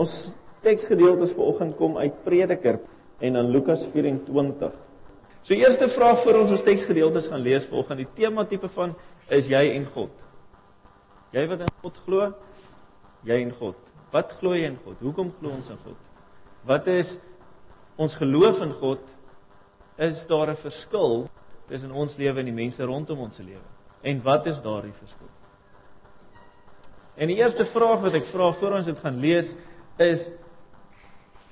Ons teksgedeeltes vanoggend kom uit Prediker en dan Lukas 24. So eerste vraag vir ons ons teksgedeeltes gaan lees vanoggend. Die tema tipe van is jy en God. Jy wat in God glo, jy en God. Wat glo jy in God? Hoekom glo ons in God? Wat is ons geloof in God? Is daar 'n verskil tussen ons lewe en die mense rondom ons se lewe? En wat is daardie verskil? En die eerste vraag wat ek vra voor ons dit gaan lees is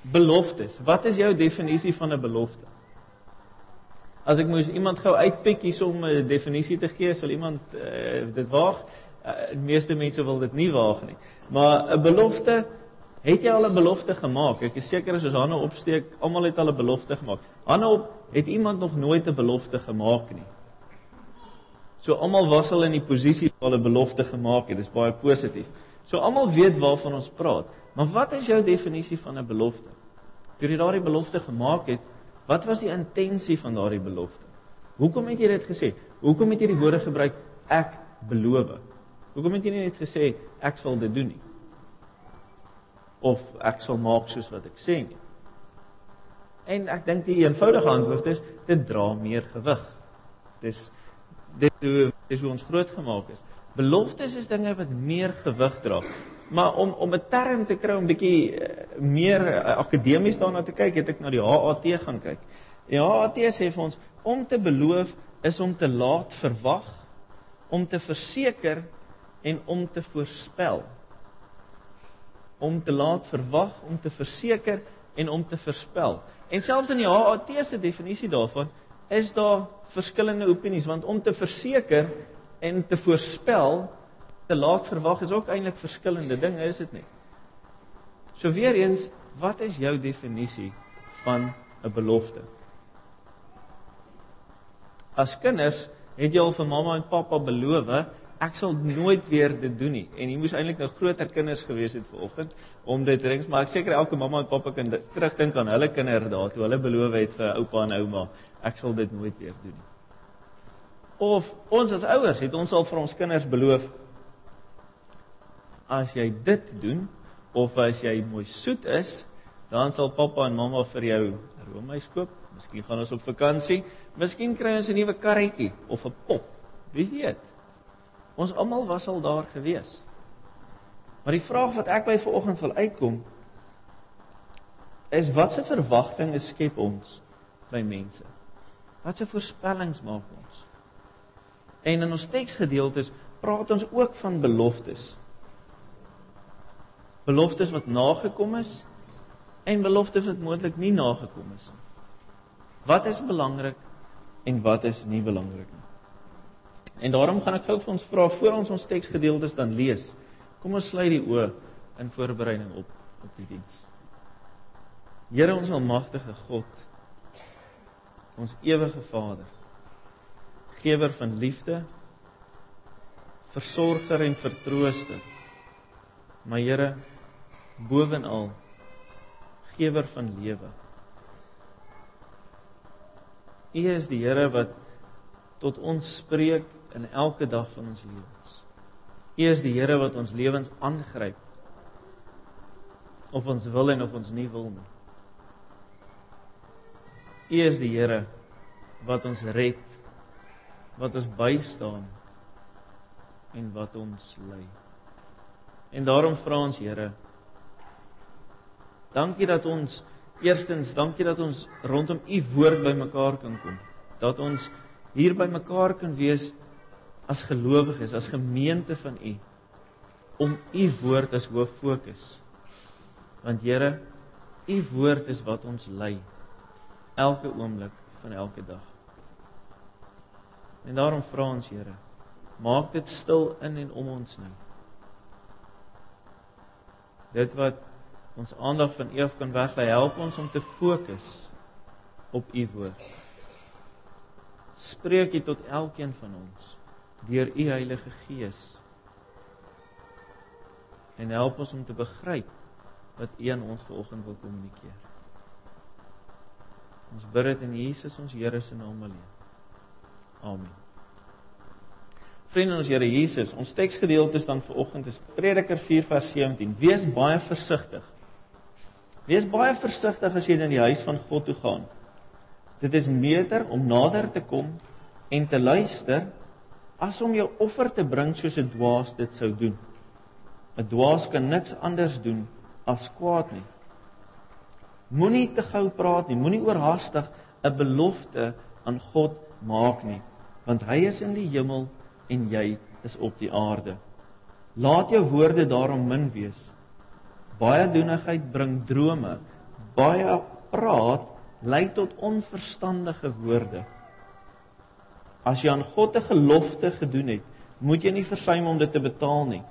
beloftes. Wat is jou definisie van 'n belofte? As ek moes iemand gou uitpik hier om 'n definisie te gee, sal iemand uh, dit waag. Uh, die meeste mense wil dit nie waag nie. Maar 'n belofte, het jy al 'n belofte gemaak? Ek is seker as ons hande opsteek, almal het al 'n belofte gemaak. Hande op, het iemand nog nooit 'n belofte gemaak nie? So almal was al in die posisie waar hulle 'n belofte gemaak het. Dis baie positief. So almal weet waarvan ons praat. Maar wat is jou definisie van 'n belofte? Toe jy daardie belofte gemaak het, wat was die intensie van daardie belofte? Hoekom het jy dit gesê? Hoekom het jy die woorde gebruik ek beloof? Hoekom het jy nie net gesê ek sal dit doen nie? Of ek sal maak soos wat ek sê nie? En ek dink die eenvoudige antwoord is dit dra meer gewig. Dis dit hoe dis hoe ons grootgemaak is. Beloftes is dinge wat meer gewig dra. Maar om om 'n term te kry om bietjie uh, meer uh, akademies daarna te kyk, het ek na die HAT gaan kyk. Die HAT sê vir ons om te beloof is om te laat verwag, om te verseker en om te voorspel. Om te laat verwag, om te verseker en om te voorspel. En selfs in die HAT se definisie daarvan is daar verskillende opinies want om te verseker en te voorspel te laat verwag is ook eintlik verskillende dinge, is dit nie? So weer eens, wat is jou definisie van 'n belofte? As kinders het jy al vir mamma en pappa beloof, ek sal nooit weer dit doen nie. En jy moes eintlik nou groter kinders gewees het vanoggend om dit rings, maar ek seker elke mamma en pappa kan terugdink aan hulle kinderdae toe hulle beloof het vir oupa en ouma, ek sal dit nooit weer doen nie. Of ons as ouers het ons al vir ons kinders beloof as jy dit doen of as jy mooi soet is, dan sal pappa en mamma vir jou roomys koop. Miskien gaan ons op vakansie. Miskien kry ons 'n nuwe karretjie of 'n pop. Wie weet? Ons almal was al daar gewees. Maar die vraag wat ek by vanoggend wil uitkom is wat se verwagtinge skep ons by mense? Wat se voorspellings maak ons? En in ons teksgedeeltes praat ons ook van beloftes beloftes wat nagekom is en beloftes wat moontlik nie nagekom is nie. Wat is belangrik en wat is nie belangrik nie? En daarom gaan ek gou vir ons vra voor ons ons teksgedeeltes dan lees. Kom ons sluit die oë in voorbereiding op op die diens. Here ons almagtige God, ons ewige Vader, gewer van liefde, versorger en vertrooster. My Here, bovenal gewer van lewe. U is die Here wat tot ons spreek in elke dag van ons lewens. U is die Here wat ons lewens aangryp. Of ons wil en of ons nie wil nie. U is die Here wat ons red, wat ons bystaan en wat ons lei. En daarom vra ons Here Dankie dat ons eerstens, dankie dat ons rondom u woord bymekaar kan kom. Dat ons hier bymekaar kan wees as gelowiges, as gemeente van u om u woord as hoof fokus. Want Here, u woord is wat ons lei elke oomblik van elke dag. En daarom vra ons Here, maak dit stil in en om ons nou. Dit wat ons aandag van U af kan weglei. Help ons om te fokus op U woord. Spreek U tot elkeen van ons deur U Heilige Gees. En help ons om te begryp wat U aan ons vanoggend wil kommunikeer. Ons bid dit in Jesus ons Here se naam alleen. Amen. Vriende ons Here Jesus, ons teksgedeelte is dan vanoggend is Prediker 4 vers 17. Wees baie versigtig Wees baie versigtig as jy in die huis van God toe gaan. Dit is beter om nader te kom en te luister as om jou offer te bring soos 'n dwaas dit sou doen. 'n Dwaas kan niks anders doen as kwaad nie. Moenie te gou praat nie, moenie oorhaastig 'n belofte aan God maak nie, want hy is in die hemel en jy is op die aarde. Laat jou woorde daarom min wees. Baie doenigheid bring drome. Baie praat lei tot onverstandige woorde. As jy aan God 'n gelofte gedoen het, moet jy nie versuim om dit te betaal nie.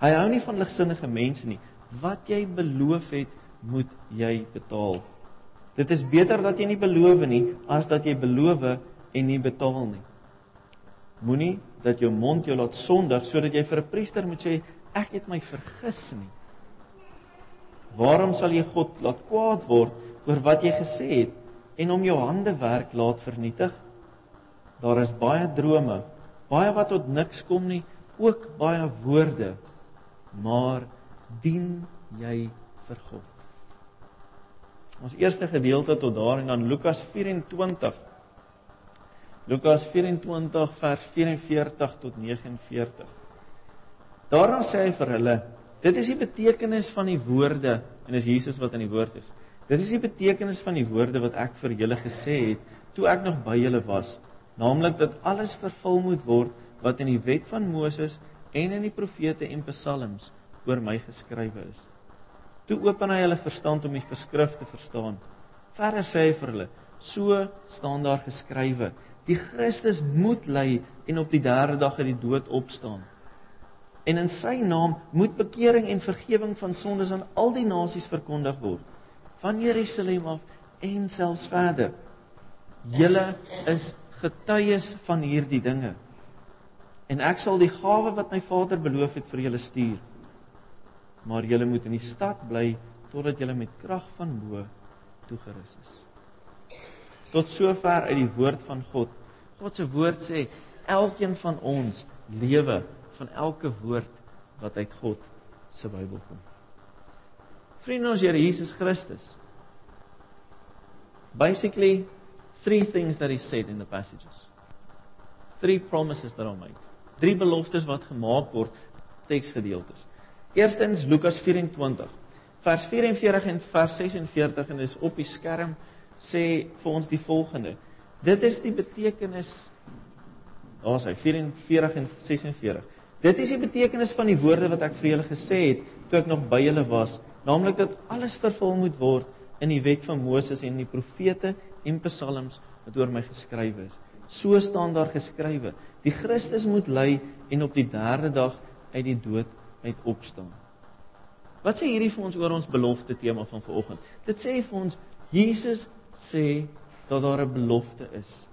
Hy hou nie van ligsinnige mense nie. Wat jy beloof het, moet jy betaal. Dit is beter dat jy nie beloof nie as dat jy beloof en nie betaal nie. Moenie dat jou mond jou laat sondig sodat jy vir 'n priester moet sê ek het my vergis nie. Waarom sal jy God laat kwaad word oor wat jy gesê het en om jou hande werk laat vernietig? Daar is baie drome, baie wat tot niks kom nie, ook baie woorde. Maar dien jy vir God? Ons eerste gedeelte tot daar en dan Lukas 24. Lukas 24 vers 44 tot 49. Daarna sê hy vir hulle: Dit is die betekenis van die woorde en dis Jesus wat in die woord is. Dit is die betekenis van die woorde wat ek vir julle gesê het toe ek nog by julle was, naamlik dat alles vervul moet word wat in die wet van Moses en in die profete en psalms oor my geskrywe is. Toe open hy hulle verstand om die verskrif te verstaan. Verder sê hy vir hulle: So staan daar geskrywe: Die Christus moet ly en op die derde dag uit die dood opstaan. En in sy naam moet bekering en vergifnis van sondes aan al die nasies verkondig word van Jerusalem af en selfs verder. Julle is getuies van hierdie dinge. En ek sal die gawe wat my Vader beloof het vir julle stuur. Maar julle moet in die stad bly totdat julle met krag van bo toegerus is tot sover uit die woord van God God se woord sê elkeen van ons lewe van elke woord wat uit God se Bybel kom. Vriende ons Here Jesus Christus. Basically three things that he said in the passages. Three promises that are made. Drie beloftes wat gemaak word teksgedeeltes. Eerstens Lukas 24 vers 44 en vers 46 en dis op die skerm sê vir ons die volgende. Dit is die betekenis Daar's hy 44 en 46. Dit is die betekenis van die woorde wat ek vir julle gesê het toe ek nog by julle was, naamlik dat alles vervul moet word in die wet van Moses en die profete en psalms wat oor my geskrywe is. So staan daar geskrywe: Die Christus moet ly en op die derde dag uit die dood uit opstaan. Wat sê hierdie vir ons oor ons belofte tema van vanoggend? Dit sê vir ons Jesus sê dat daar 'n belofte is.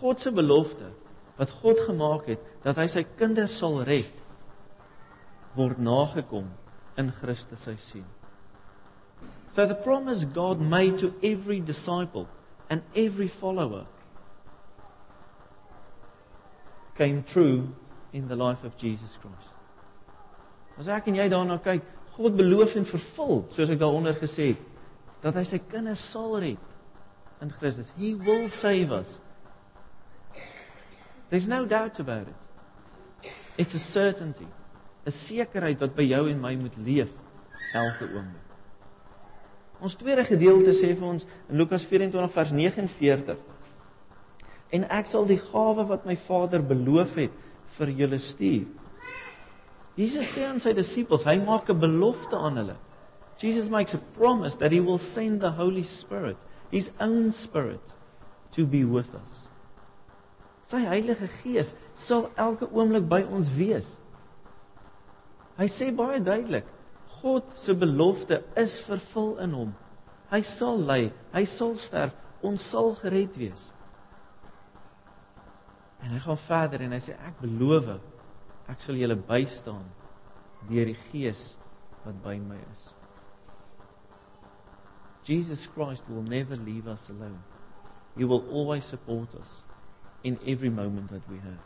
God se belofte wat God gemaak het dat hy sy kinders sal red word nagekom in Christus sy seun. So the promise God made to every disciple and every follower came true in the life of Jesus Christ. As ek en jy daarna kyk, God beloof en vervul, soos ek daaronder gesê het, dat hy sy kinders sal red in Christus. He will save us. There's no doubt about it. It's a certainty, 'n sekerheid wat by jou en my moet leef elke oomblik. Ons tweede gedeelte sê vir ons in Lukas 24 vers 49 en ek sal die gawe wat my Vader beloof het vir julle stuur. Jesus sê aan sy disippels, hy maak 'n belofte aan hulle. Jesus makes a promise that he will send the Holy Spirit, his own spirit to be with us. Sy Heilige Gees sal elke oomblik by ons wees. Hy sê baie duidelik, God se belofte is vervul in hom. Hy sal ly, hy sal sterf, ons sal gered wees. En hy gaan verder en hy sê ek beloof ek sal julle bystaan deur die Gees wat by my is. Jesus Christ will never leave us alone. He will always support us in every moment that we have.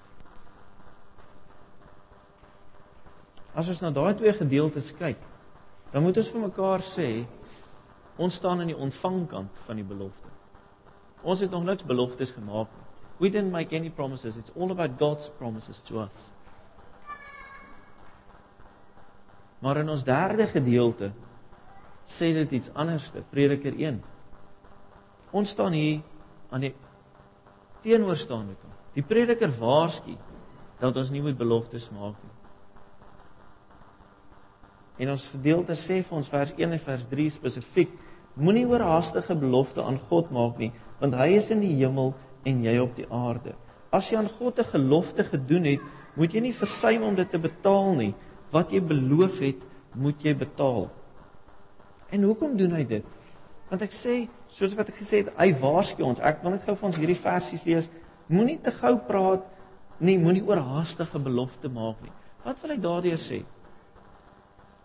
As ons na daai twee gedeeltes kyk, dan moet ons vir mekaar sê ons staan aan die ontvangkant van die belofte. Ons het nog niks beloftes gemaak nie. We didn't make any promises. It's all about God's promises to us. Maar in ons derde gedeelte sê dit iets anderste, Prediker 1. Ons staan hier aan die teenoorstaande kant. Die prediker waarsku dat ons nie moet beloftes maak nie. En ons gedeelte sê vir ons vers 1 en vers 3 spesifiek, moenie oorhaastige belofte aan God maak nie, want hy is in die hemel en jy op die aarde. As jy aan God 'n gelofte gedoen het, moet jy nie versuim om dit te betaal nie. Wat jy beloof het, moet jy betaal. En hoekom doen hy dit? Want ek sê, soos wat ek gesê het, hy waarsku ons. Ek wil net gou vir ons hierdie versies lees. Moenie te gou praat nie, moenie oorhaastige belofte maak nie. Wat wil hy daardeur sê?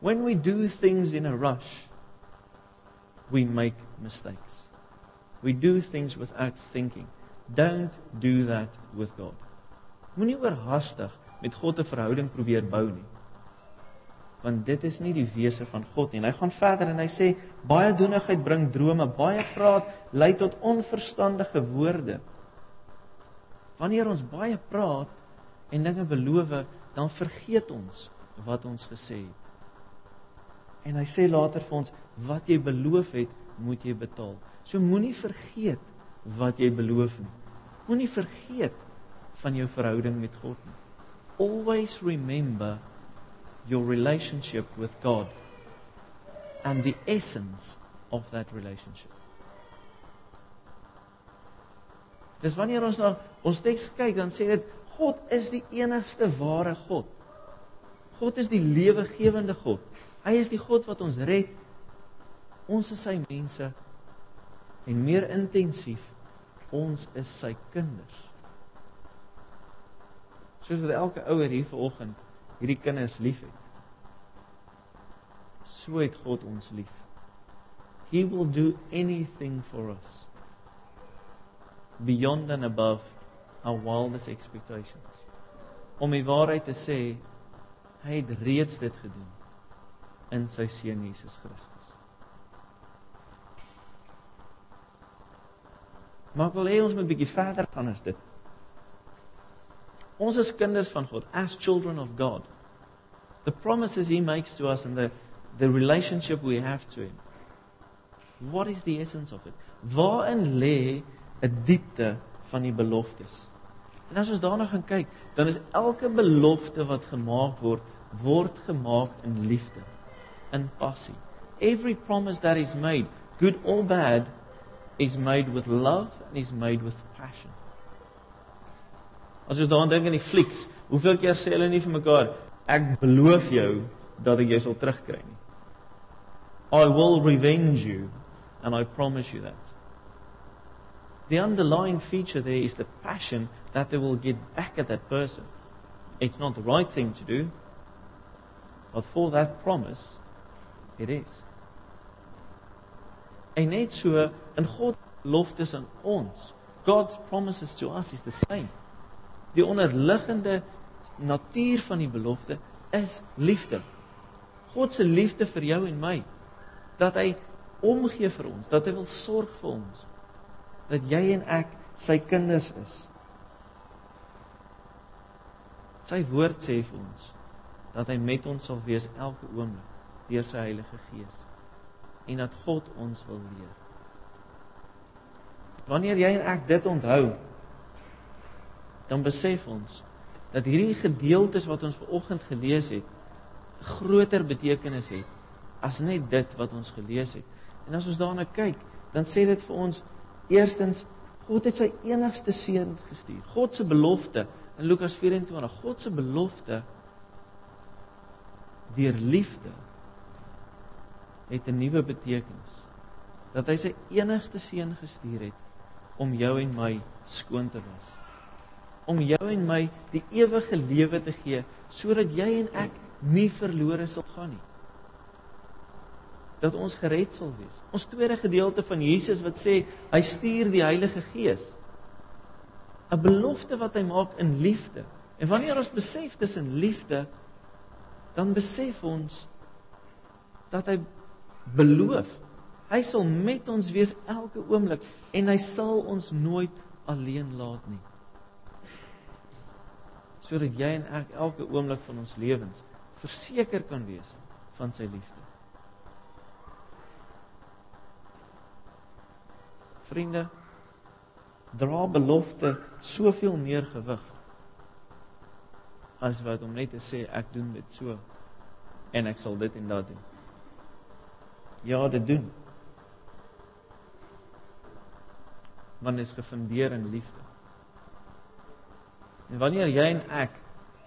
When we do things in a rush, we make mistakes. We do things without thinking. Don't do that with God. Moenie oorhaastig met God 'n verhouding probeer bou nie want dit is nie die wese van God nie. En hy gaan verder en hy sê baie doenigheid bring drome, baie praat lei tot onverstandige woorde. Wanneer ons baie praat en dinge beloof, dan vergeet ons wat ons gesê het. En hy sê later vir ons wat jy beloof het, moet jy betaal. So moenie vergeet wat jy beloof nie. Moenie vergeet van jou verhouding met God nie. Always remember your relationship with God and the essence of that relationship. Dis wanneer ons na ons teks kyk dan sê dit God is die enigste ware God. God is die lewegewende God. Hy is die God wat ons red. Ons is sy mense en meer intensief ons is sy kinders. Soos wat elke ouer hier vanoggend hierdie kinders liefhet. So het God ons lief. He will do anything for us beyond and above our wildest expectations. Om die waarheid te sê, hy het reeds dit gedoen in sy seun Jesus Christus. Maar ek wil hê ons moet 'n bietjie verder gaan as dit. Ons is kinders van God, as children of God. The promises he makes to us and the the relationship we have to him. What is the essence of it? Waarin lê 'n diepte van die beloftes? En as ons daarna gaan kyk, dan is elke belofte wat gemaak word, word gemaak in liefde, in passie. Every promise that is made, good or bad, is made with love and is made with passion. As jy daaraan dink in die flieks, hoeveel keer sê hulle nie vir mekaar ek beloof jou dat ek jou sal terugkry nie. I will revenge you and I promise you that. The underlying feature there is the passion that they will get back at that person. It's not the right thing to do, but for that promise it is. En net so in God loftes aan ons. God's promises to us is the same. Die onderliggende natuur van die belofte is liefde. God se liefde vir jou en my dat hy omgee vir ons, dat hy wil sorg vir ons. Dat jy en ek sy kinders is. Sy woord sê vir ons dat hy met ons sal wees elke oomblik deur sy Heilige Gees en dat God ons wil leer. Wanneer jy en ek dit onthou, dan besef ons dat hierdie gedeeltes wat ons ver oggend gelees het groter betekenis het as net dit wat ons gelees het. En as ons daarna kyk, dan sê dit vir ons eerstens God het sy enigste seun gestuur. God se belofte in Lukas 24, God se belofte deur liefde het 'n nuwe betekenis. Dat hy sy enigste seun gestuur het om jou en my skoon te was om jou en my die ewige lewe te gee sodat jy en ek nie verlore sal gaan nie. Dat ons gered sal wees. Ons tweede gedeelte van Jesus wat sê hy stuur die Heilige Gees. 'n Belofte wat hy maak in liefde. En wanneer ons besef dis in liefde, dan besef ons dat hy beloof hy sal met ons wees elke oomblik en hy sal ons nooit alleen laat nie. Sodat jy en ek elke oomblik van ons lewens verseker kan wees van sy liefde. Vriende, dra belofte soveel meer gewig as wat om net te sê ek doen dit so en ek sal dit en dat doen. Ja, dit doen. Want dit is gefundeer in liefde. En wanneer jy en ek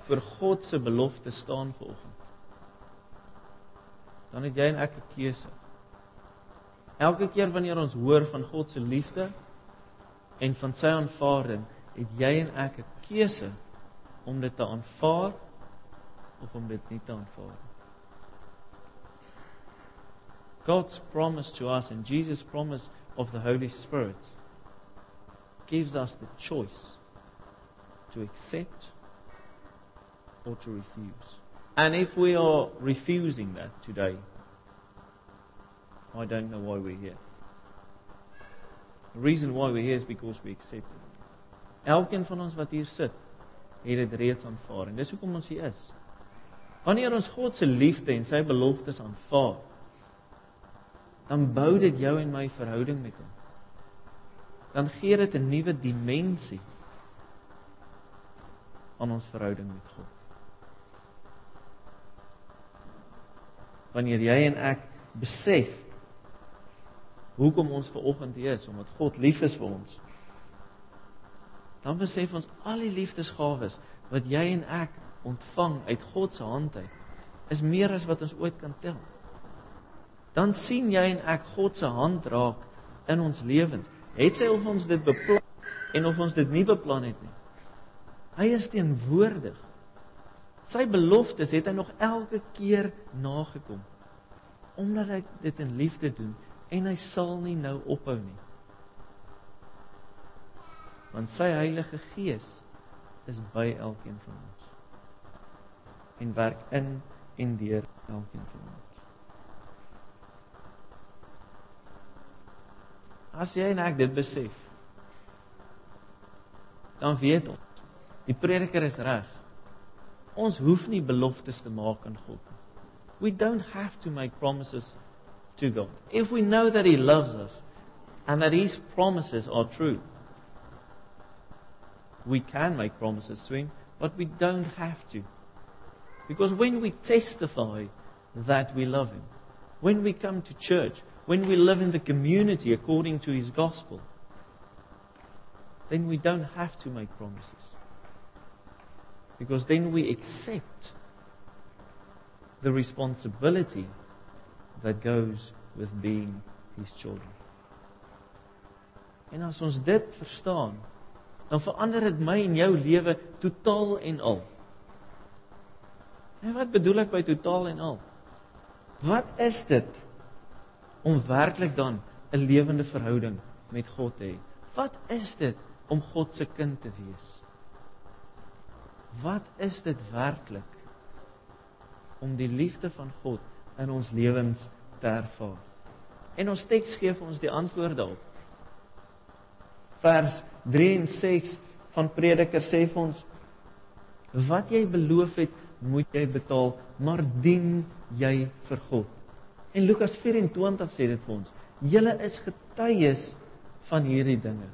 vir God se belofte staan vanoggend, dan het jy en ek 'n keuse. Elke keer wanneer ons hoor van God se liefde en van sy aanvaarding, het jy en ek 'n keuse om dit te aanvaar of om dit nie te aanvaar nie. God's promise to us and Jesus' promise of the Holy Spirit gives us the choice to accept or to refuse. And if we are refusing that today, I don't know why we're here. The reason why we're here is because we accept it. Elkeen van ons wat hier sit, het dit reeds aanvaar en dis hoekom ons hier is. Wanneer ons God se liefde en sy beloftes aanvaar, dan bou dit jou en my verhouding met hom. Dan gee dit 'n nuwe dimensie aan ons verhouding met God. Wanneer jy en ek besef hoekom ons ver oggend hier is, omdat God lief is vir ons. Dan besef ons al die liefdesgawes wat jy en ek ontvang uit God se hand uit, is meer as wat ons ooit kan tel dan sien jy en ek God se hand raak in ons lewens. Het sy of ons dit beplan en of ons dit nie beplan het nie. Hy is teenwoordig. Sy beloftes het hy nog elke keer nagekom. Omdat hy dit in liefde doen en hy sal nie nou ophou nie. Want sy Heilige Gees is by elkeen van ons. En werk in en deur elkeen van ons. As jy en ek dit besef, dan weet ons, die prediker is reg. Ons hoef nie beloftes te maak aan God nie. We don't have to make promises to God. If we know that he loves us and that his promises are true, we can make promises to him, but we don't have to. Because when we testify that we love him, when we come to church, when we live in the community according to His gospel, then we don't have to make promises. Because then we accept the responsibility that goes with being His children. En as ons dit verstaan, dan verander dit my en jou lewe totaal en al. En wat bedoel ek by totaal en al? Wat is dit om werklik dan 'n lewende verhouding met God te hê. Wat is dit om God se kind te wees? Wat is dit werklik om die liefde van God in ons lewens te ervaar? En ons teks gee vir ons die antwoord daarop. Vers 3 en 6 van Prediker sê vir ons wat jy beloof het, moet jy betaal, maar dien jy vir God. En Lukas 24 sê dit vir ons. Julle is getuies van hierdie dinge.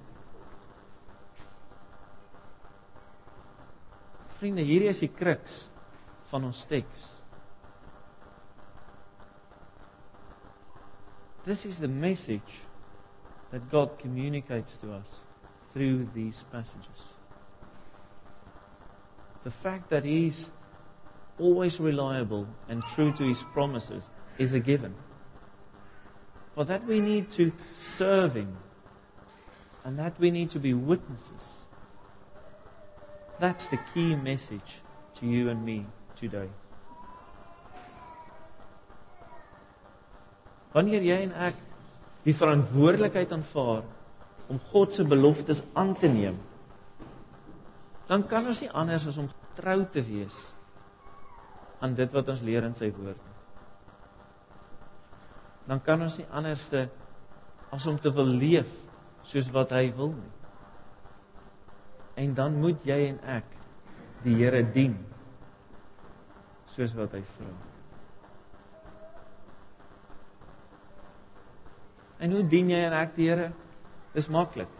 Vriende, hierdie is die kruks van ons teks. This is the message that God communicates to us through these passages. The fact that he's always reliable and true to his promises is a given. For that we need to serve Him. And that we need to be witnesses. That's the key message to you and me today. Wanneer jy en ek die verantwoordelikheid aanvaar om God se beloftes aan te neem, dan kan ons nie anders as om trou te wees aan dit wat ons leer in sy woord. dan kan ons nie anderste as om te wil leef soos wat hy wil nie. En dan moet jy en ek die Here dien soos wat hy vra. En hoe dien jy en ek die Here? Dis maklik.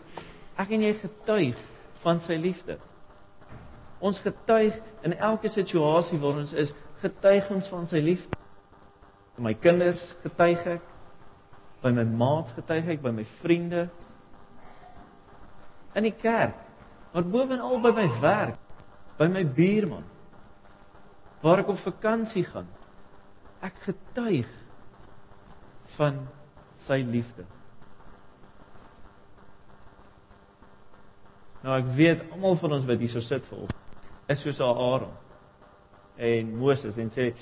Ek en jy getuig van sy liefde. Ons getuig in elke situasie waar ons is, getuig ons van sy liefde. My kinders getuig ek, by my maats getuig ek, by my vriende, in die kerk, maar bovenal by my werk, by my buurman, waar ek op vakansie gaan. Ek getuig van sy liefde. Nou ek weet almal van ons wat hier so sit vir op is soos Aaron en Moses en sê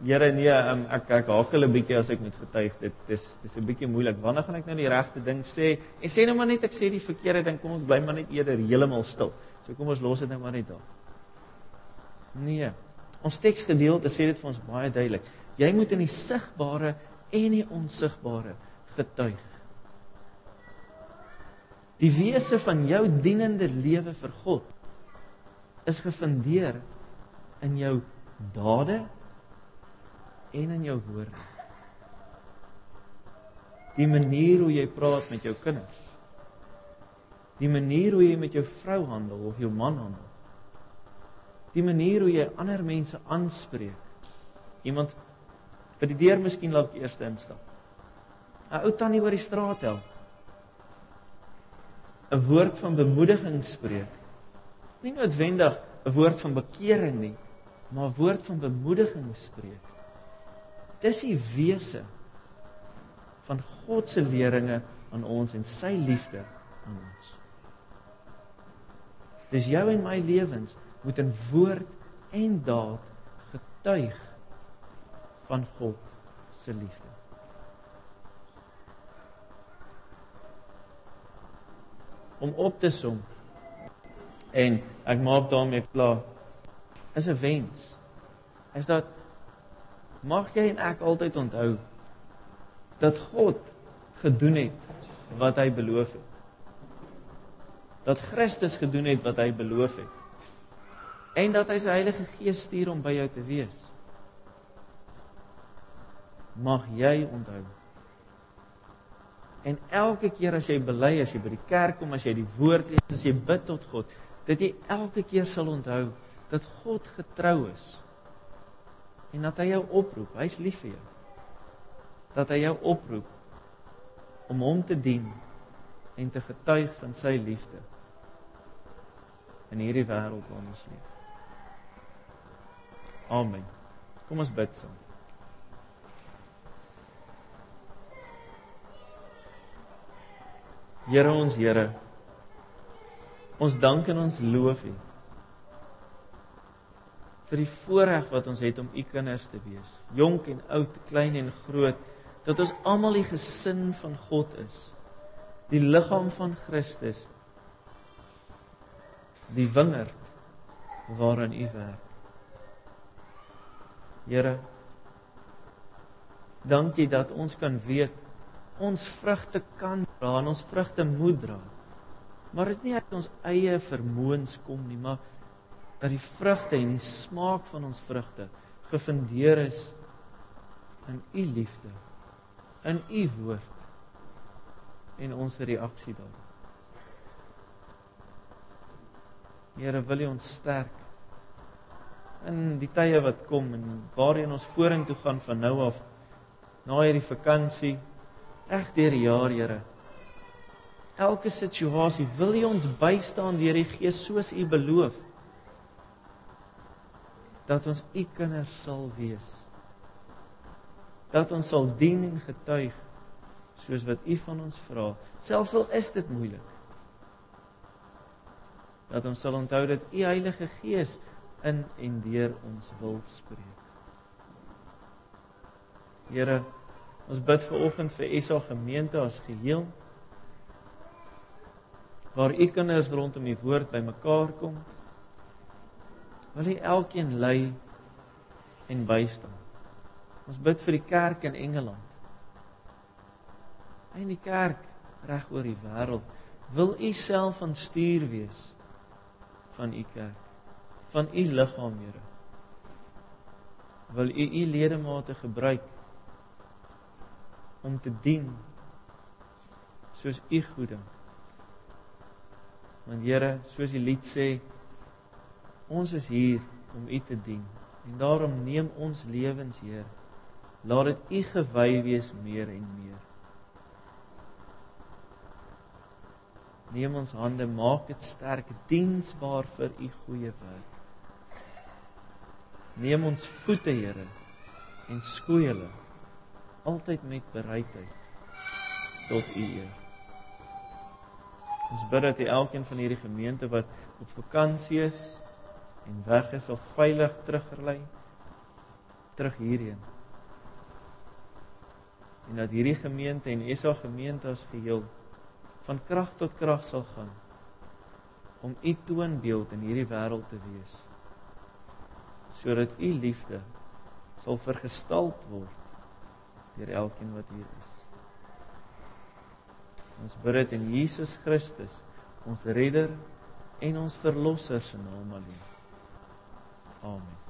Here nee um, ek ek hakel 'n bietjie as ek moet getuig. Dit dis dis 'n bietjie moeilik. Wanneer gaan ek nou die regte ding sê? En sê nou maar net ek sê die verkeerde ding. Kom ons bly maar net eerder heeltemal stil. So kom ons los dit nou maar net daar. Nee. Ons teksgedeelte sê dit vir ons baie duidelik. Jy moet in die sigbare en die onsigbare getuig. Die wese van jou dienende lewe vir God is gefundeer in jou dade en in jou woorde. Die manier hoe jy praat met jou kinders. Die manier hoe jy met jou vrou handel of jou man handel. Die manier hoe jy ander mense aanspreek. Iemand by die deur miskien laat eers instap. 'n Ou tannie oor die straat help. 'n woord van bemoediging spreek. Nie noodwendig 'n woord van bekering nie, maar 'n woord van bemoediging spreek. Dis die wese van God se leringe aan ons en sy liefde aan ons. Dis jou en my lewens moet in woord en daad getuig van God se liefde. om op te som. En ek maak daarmee klaar. Is 'n wens. Is dat mag jy en ek altyd onthou dat God gedoen het wat hy beloof het. Dat Christus gedoen het wat hy beloof het. En dat hy sy Heilige Gees stuur om by jou te wees. Mag jy onthou En elke keer as jy bely, as jy by die kerk kom, as jy die woord lees, as jy bid tot God, dat jy elke keer sal onthou dat God getrou is. En dat hy jou oproep, hy's lief vir jou. Dat hy jou oproep om hom te dien en te getuig van sy liefde in hierdie wêreld waarin ons leef. Amen. Kom ons bid saam. Here ons Here. Ons dank en ons loof U vir die voorreg wat ons het om U kinders te wees, jonk en oud, klein en groot, dat ons almal die gesin van God is, die liggaam van Christus, die wingerd waarin U werk. Here, dankie dat ons kan weet ons vrugte kan dra en ons vrugte moet dra. Maar dit nie uit ons eie vermoëns kom nie, maar dat die vrugte en die smaak van ons vrugte gefundeer is in u liefde, in u woord en ons reaksie daarop. Here, wil U ons sterk in die tye wat kom en waarheen ons vorentoe gaan van nou af na hierdie vakansie reg deur die jaar, Here. Elke situasie wil U ons bystaan deur die Gees soos U beloof dat ons U kinders sal wees. Dat ons sal dien en getuig soos wat U van ons vra, selfs al is dit moeilik. Dat ons sal onthou dat U Heilige Gees in en deur ons wil spreek. Here Ons bid ver oggend vir SA gemeente as geheel. Waar u kinders rondom die woord bymekaar kom. Wil u elkeen lei en bystaan. Ons bid vir die kerk in Engeland. in die kerk reg oor die wêreld wil u self van stuur wees van u kerk van u liggaam Here wil u u ledemate gebruik om te dien soos u goeding want Here soos die lied sê ons is hier om u te dien en daarom neem ons lewens Here laat dit u gewy wees meer en meer Neem ons hande, maak dit sterk, diensbaar vir u goeie werk. Neem ons voete, Here, en skoei hulle altyd met bereidheid tot u eer. Ons bid dat elkeen van hierdie gemeente wat op vakansie is en weg is, sal veilig teruglei terug hierheen. En dat hierdie gemeente en SA gemeente as geheel van krag tot krag sal gaan om u toonbeeld in hierdie wêreld te wees sodat u liefde sal vergestald word deur elkeen wat hier is. Ons bid dit in Jesus Christus, ons redder en ons verlosser se naam alleen. Amen.